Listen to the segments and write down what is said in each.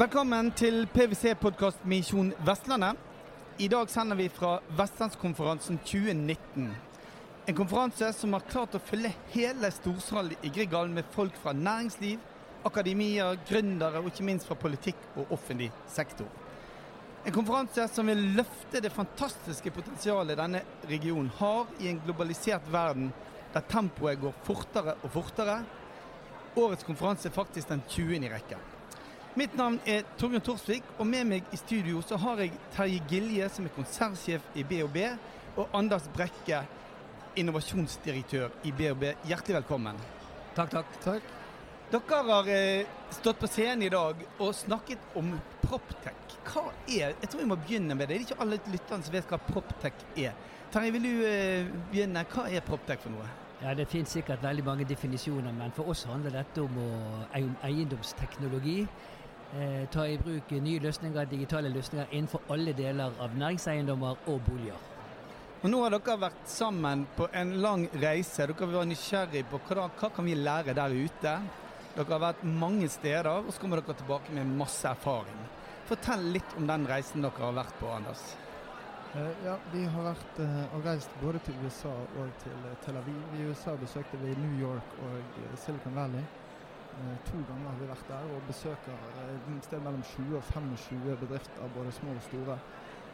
Velkommen til PwC-podkast Misjon Vestlandet. I dag sender vi fra Vestlandskonferansen 2019. En konferanse som har klart å fylle hele storsalen i Grieghallen med folk fra næringsliv, akademia, gründere og ikke minst fra politikk og offentlig sektor. En konferanse som vil løfte det fantastiske potensialet denne regionen har i en globalisert verden der tempoet går fortere og fortere. Årets konferanse er faktisk den 20. i rekken. Mitt navn er Torbjørn Torsvik, og med meg i studio så har jeg Terje Gilje, som er konsernsjef i BHB, og Anders Brekke, innovasjonsdirektør i BHB. Hjertelig velkommen. Takk, takk. Takk. Dere har eh, stått på scenen i dag og snakket om Proptech. Hva er Jeg tror vi må begynne med det. Det er ikke alle lytterne som vet hva Proptech er. Terje, vil du eh, begynne? Hva er Proptech for noe? Ja, Det finnes sikkert veldig mange definisjoner, men for oss handler dette om eiendomsteknologi. Eh, ta i bruk nye løsninger, digitale løsninger innenfor alle deler av næringseiendommer og boliger. Og Nå har dere vært sammen på en lang reise. Dere var nysgjerrig på hva, hva kan vi lære der ute. Dere har vært mange steder, og så kommer dere tilbake med masse erfaring. Fortell litt om den reisen dere har vært på, Anders. Uh, ja, Vi har vært uh, og reist både til USA og til uh, Tel Aviv. I USA besøkte vi New York og Silicon Valley. to ganger har vi vært der og besøker et sted mellom 20 og 25 bedrifter, både små og store.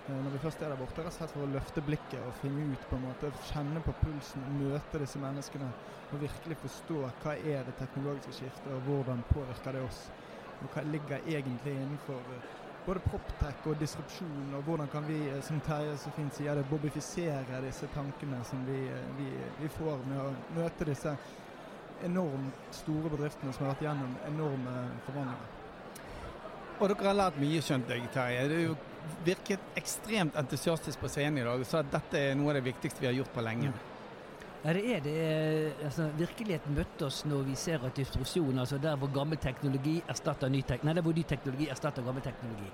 Når vi først er der borte, rett og for å løfte blikket og finne ut, på en måte, kjenne på pulsen, møte disse menneskene og virkelig forstå hva er det teknologiske skiftet, og hvordan påvirker det oss. Og hva ligger egentlig innenfor både proptech og disrupsjon, og hvordan kan vi, eh, som Terje så fint sier det, bobifisere disse tankene som vi, eh, vi, vi, får med å møte disse enormt store bedriftene som har vært gjennom enorme forvandlinger. Og dere har lært mye, skjønt jeg, Terje. Du virket ekstremt entusiastisk på scenen i dag og sa at dette er noe av det viktigste vi har gjort på lenge. Mm. Ja, det er det. Altså, virkeligheten møtte oss når vi ser at distrusjon, altså der hvor gammel teknologi erstatter ny teknologi, nei, der hvor ny teknologi erstatter gammel teknologi.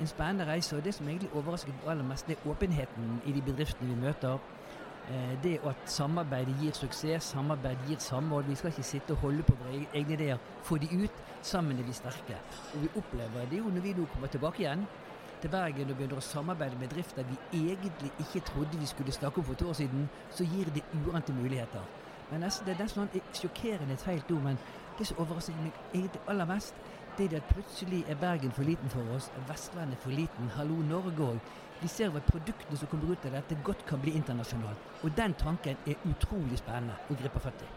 En spennende reise. og Det som egentlig overrasket aller mest, det er åpenheten i de bedriftene vi møter. Eh, det at samarbeid gir suksess, samarbeid gir samhold. Vi skal ikke sitte og holde på våre egne ideer. Få de ut. Sammen er vi sterke. Og vi opplever det jo når vi nå kommer tilbake igjen til Bergen og begynner å samarbeide med bedrifter vi egentlig ikke trodde vi skulle snakke om for to år siden, så gir det uante muligheter. Men Det er nesten sånn sjokkerende et feil ord, men det som overrasker meg egentlig aller mest, det er at plutselig er Bergen for liten for oss, Vestlandet for liten, hallo Norge òg. Vi ser at produktene som kommer ut av dette, godt kan bli internasjonalt. Og den tanken er utrolig spennende å gripe fatt i.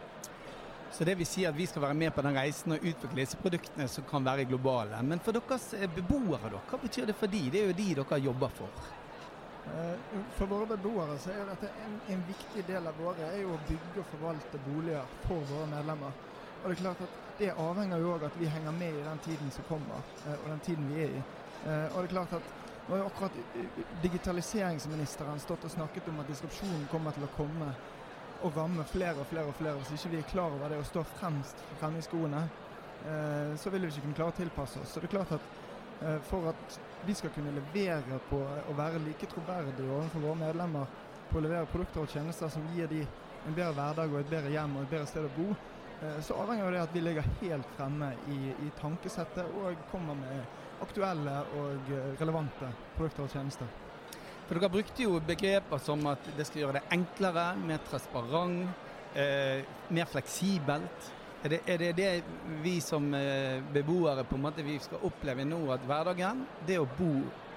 Så det vil si at vi skal være med på den reisen og utvikle disse produktene som kan være globale. Men for deres eh, beboere, da, hva betyr det for de? Det er jo de dere jobber for. Eh, for våre beboere så er dette en, en viktig del av våre er jo å bygge og forvalte boliger for våre medlemmer. Og Det er klart at det avhenger jo òg at vi henger med i den tiden som kommer, eh, og den tiden vi er i. Og det er klart at nå har jo akkurat digitaliseringsministeren stått og snakket om at disrupsjonen kommer til å komme og ramme flere og flere og flere. Hvis ikke vi er klar over det å stå fremst fremme i skoene, eh, så vil vi ikke kunne klare å tilpasse oss. Så det er klart at eh, for at vi skal kunne levere på å være like troverdige overfor våre medlemmer på å levere produkter og tjenester som gir de en bedre hverdag og et bedre hjem og et bedre sted å bo, eh, så avhenger det av at vi ligger helt fremme i, i tankesettet og kommer med aktuelle og relevante produkter og tjenester. For Dere brukte jo begreper som at det skal gjøre det enklere, mer transparent, eh, mer fleksibelt. Er det, er det, det vi som eh, beboere på en måte vi skal oppleve nå, at hverdagen, det å bo,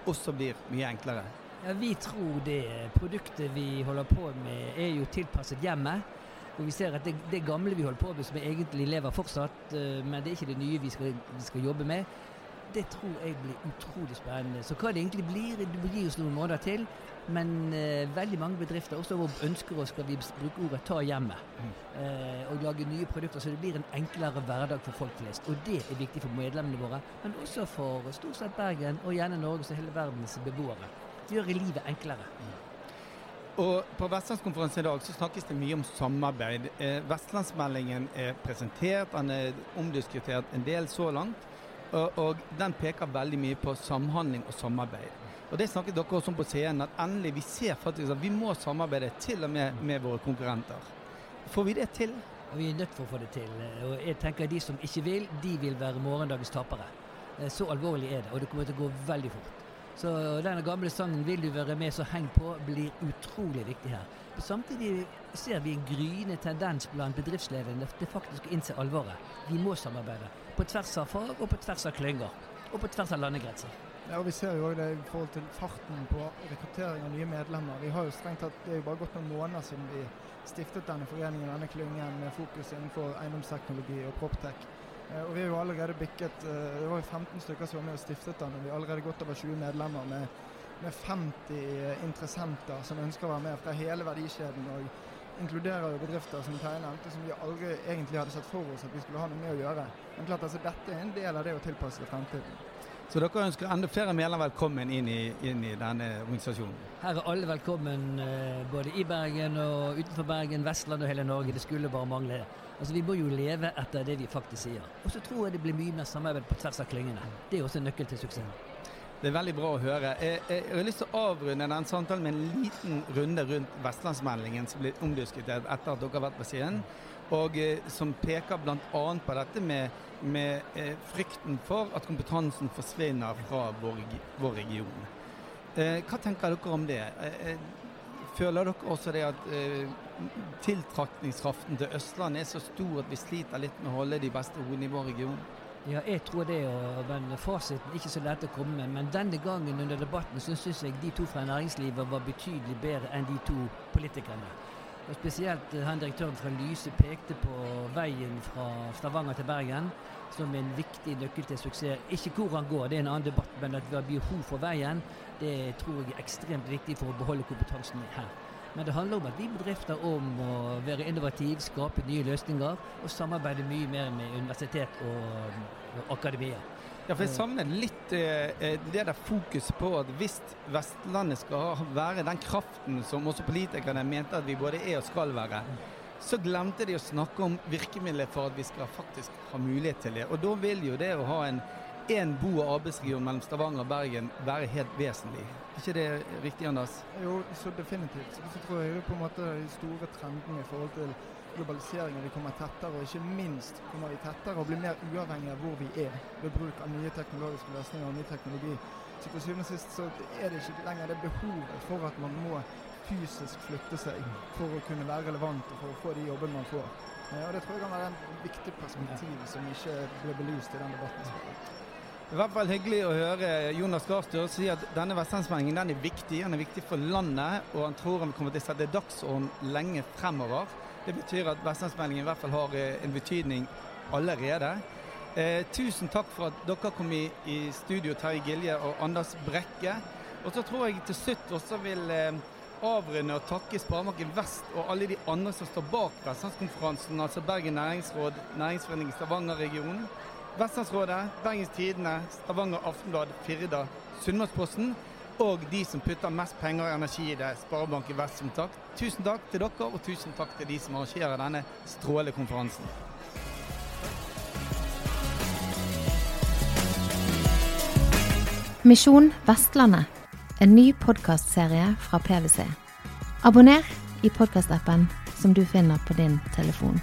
også blir mye enklere? Ja, Vi tror det. Produktet vi holder på med er jo tilpasset hjemmet. Og vi ser at det, det gamle vi holder på med, som egentlig lever fortsatt, uh, men det er ikke det nye vi skal, vi skal jobbe med det tror jeg blir utrolig spennende. Så hva det egentlig blir, det gir oss noen måneder til. Men eh, veldig mange bedrifter også ønsker oss, skal vi bruke ordet 'ta hjemmet'. Mm. Eh, og lage nye produkter så det blir en enklere hverdag for folk flest. Og det er viktig for medlemmene våre, men også for stort sett Bergen og gjerne Norge og hele verdens beboere. Det gjør livet enklere. Mm. Og På Vestlandskonferansen i dag så snakkes det mye om samarbeid. Eh, Vestlandsmeldingen er presentert, den er omdiskutert en del så langt. Og, og, den peker veldig mye på samhandling og samarbeid. Og det snakket dere også om på scenen, at endelig vi ser faktisk at vi må samarbeide til og med med våre konkurrenter. Får vi det til? Vi er nødt for å få det til. Og jeg tenker at de som ikke vil, de vil være morgendagens tapere. Eh, Så alvorlig er det, og det kommer til å gå veldig fort. Så denne gamle sangen 'Vil du være med, så heng på' blir utrolig viktig her. Samtidig ser vi en gryende tendens blant bedriftslederne til faktisk å innse alvoret. Vi må samarbeide. På tvers av fag og på tvers av klynger. Og på tvers av landegrenser. Ja, og Vi ser jo det i forhold til farten på rekruttering av nye medlemmer. Vi har jo strengt tatt, Det er jo bare gått noen måneder siden vi stiftet denne foreningen, denne klyngen med fokus innenfor eiendomsteknologi og proptech. Eh, Og vi har jo allerede bikket eh, Det var jo 15 stykker som var med og stiftet den, og vi har allerede gått over 20 medlemmer med, med 50 interessenter som ønsker å være med fra hele verdikjeden. og inkluderer jo bedrifter som Terje nevnte, som vi aldri egentlig hadde sett for oss at vi skulle ha noe med å gjøre. Men klart altså Dette er en del av det å tilpasse til fremtiden. Så dere ønsker enda flere medlemmer velkommen inn i, inn i denne organisasjonen? Her er alle velkommen, eh, både i Bergen og utenfor Bergen, Vestland og hele Norge. Det skulle bare mangle. Altså, Vi må jo leve etter det vi faktisk sier. Og så tror jeg det blir mye mer samarbeid på tvers av klyngene. Det er også en nøkkel til suksess. Det er veldig bra å høre. Jeg, jeg, jeg har lyst til å avrunde den samtalen med en liten runde rundt vestlandsmeldingen som ble omdiskutert etter at dere har vært på scenen, og eh, som peker bl.a. på dette med, med eh, frykten for at kompetansen forsvinner fra vår, vår region. Eh, hva tenker dere om det? Eh, eh, føler dere også det at eh, tiltrakningskraften til Østlandet er så stor at vi sliter litt med å holde de beste hodene i vår region? Ja, jeg tror det, men fasiten ikke så lett å komme med. Men denne gangen under debatten så syns jeg de to fra næringslivet var betydelig bedre enn de to politikerne. Og Spesielt eh, han direktøren fra Lyse pekte på veien fra Stavanger til Bergen som en viktig nøkkel til suksess. Ikke hvor han går, det er en annen debatt, men at vi har behov for veien, det tror jeg er ekstremt viktig for å beholde kompetansen her. Men det handler om at vi bedrifter om å være innovative, skape nye løsninger og samarbeide mye mer med universitet og, og akademia. Ja, for jeg savner litt eh, eh, det der fokuset på at hvis Vestlandet skal være den kraften som også politikerne mente at vi både er og skal være, så glemte de å snakke om virkemidler for at vi skal faktisk ha mulighet til det. Og da vil jo det å ha en én bo- og arbeidsregion mellom Stavanger og Bergen være helt vesentlig. Ikke det riktig, Anders? Jo, så definitivt. Så tror jeg på en måte de store trendene i forhold til globaliseringen. Vi kommer tettere, og ikke minst kommer vi tettere og blir mer uavhengig av hvor vi er ved bruk av nye teknologiske løsninger og ny teknologi. Så til syvende og sist så er det ikke lenger det behovet for at man må fysisk flytte seg for å kunne være relevant og for å få de jobbene man får. Og Det tror jeg kan være en viktig perspektiv som ikke ble belyst i den debatten. I hvert fall hyggelig å høre Jonas Gahr Støre si at denne vestlandsmeldingen den er viktig. Den er viktig for landet, og han tror han kommer til å sette dagsorden lenge fremover. Det betyr at vestlandsmeldingen i hvert fall har eh, en betydning allerede. Eh, tusen takk for at dere kom i, i studio, Terje Gilje og Anders Brekke. Og så tror jeg til slutt også vil eh, avrunde og takke Sparebanken Vest og alle de andre som står bak Vestlandskonferansen, altså Bergen næringsråd, Næringsforeningen Stavanger-regionen. Vestlandsrådet, Bergens Tidende, Stavanger Aftenblad, Firda, Sunnmørsposten og de som putter mest penger og energi i det, Sparebanken Vest som takk. Tusen takk til dere, og tusen takk til de som arrangerer denne strålekonferansen. Misjon Vestlandet, en ny podkastserie fra PwC. Abonner i podkastappen som du finner på din telefon.